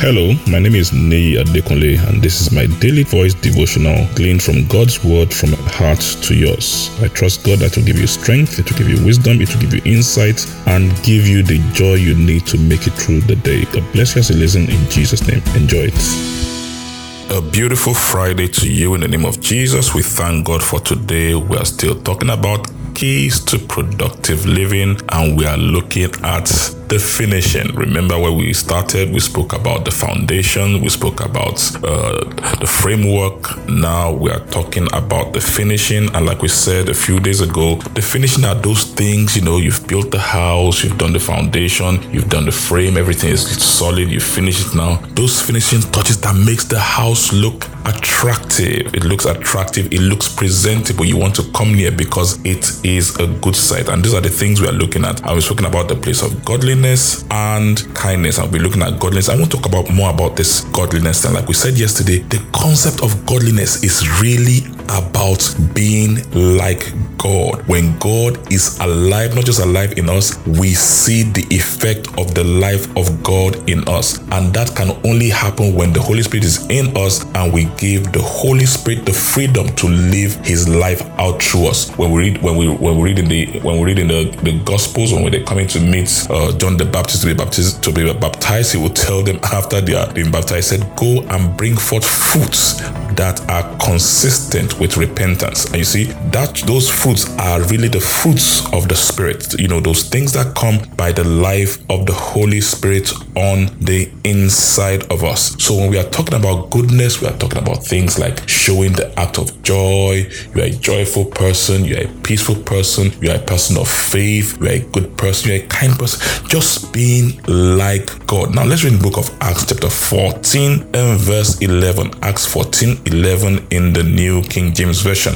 Hello, my name is Nei Adekunle, and this is my daily voice devotional gleaned from God's word from heart to yours. I trust God that will give you strength, it will give you wisdom, it will give you insight, and give you the joy you need to make it through the day. God bless you as you listen in Jesus' name. Enjoy it. A beautiful Friday to you in the name of Jesus. We thank God for today. We are still talking about keys to productive living, and we are looking at the finishing. Remember where we started? We spoke about the foundation, we spoke about uh, the framework. Now we are talking about the finishing. And like we said a few days ago, the finishing are those things, you know, you've built the house, you've done the foundation, you've done the frame, everything is solid, you finish it now. Those finishing touches that makes the house look attractive. It looks attractive, it looks presentable. You want to come near because it is a good sight. And these are the things we are looking at. I was talking about the place of godliness godliness and kindness. I'll be looking at godliness. I want to talk about more about this godliness. And like we said yesterday, the concept of godliness is really about being like God. When God is alive, not just alive in us, we see the effect of the life of God in us. And that can only happen when the Holy Spirit is in us and we give the Holy Spirit the freedom to live his life out through us. When we read when we when we read in the when we read in the, the gospels when they're coming to meet uh, John the Baptist to be baptized to be baptized, he will tell them after they are being baptized, said, Go and bring forth fruits that are consistent with repentance. And you see, that those fruits are really the fruits of the Spirit. You know, those things that come by the life of the Holy Spirit on the inside of us. So when we are talking about goodness, we are talking about things like showing the act of joy. You are a joyful person, you are a peaceful person, you are a person of faith, you are a good person, you are a kind person. Just being like God. Now let's read the book of Acts chapter 14 and verse 11. Acts 14 11 in the New King James Version.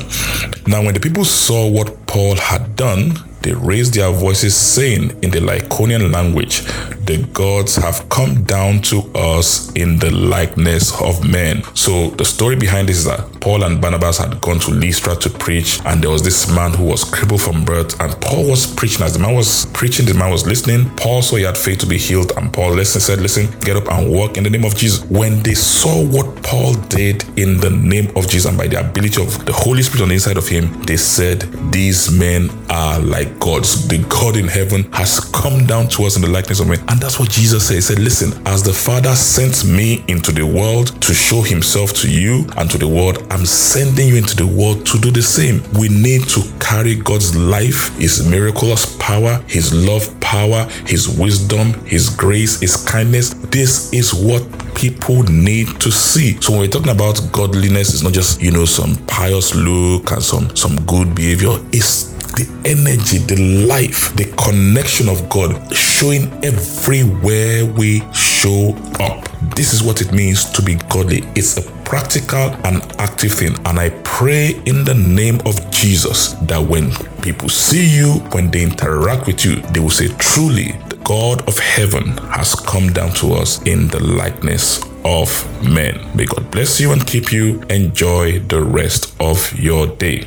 Now, when the people saw what Paul had done, they raised their voices, saying in the Lycaonian language, The gods have come down to us in the likeness of men. So the story behind this is that Paul and Barnabas had gone to Lystra to preach, and there was this man who was crippled from birth, and Paul was preaching. As the man was preaching, the man was listening. Paul saw he had faith to be healed, and Paul listened, said, Listen, get up and walk in the name of Jesus. When they saw what Paul did in the name of Jesus and by the ability of the Holy Spirit on the inside of him, they said, These men are like gods. The God in heaven has come down to us in the likeness of men. And that's what Jesus said. He said, Listen, as the Father sent me into the world to show himself to you and to the world, I'm sending you into the world to do the same. We need to carry God's life, His miraculous power, His love power, His wisdom, His grace, His kindness. This is what people need to see. So when we're talking about godliness, it's not just, you know, some pious look and some some good behavior. It's the energy, the life, the connection of God showing everywhere we show up. This is what it means to be godly. It's a practical and active thing. And I pray in the name of Jesus that when people see you, when they interact with you, they will say, truly, the God of heaven has come down to us in the likeness of men. May God bless you and keep you. Enjoy the rest of your day.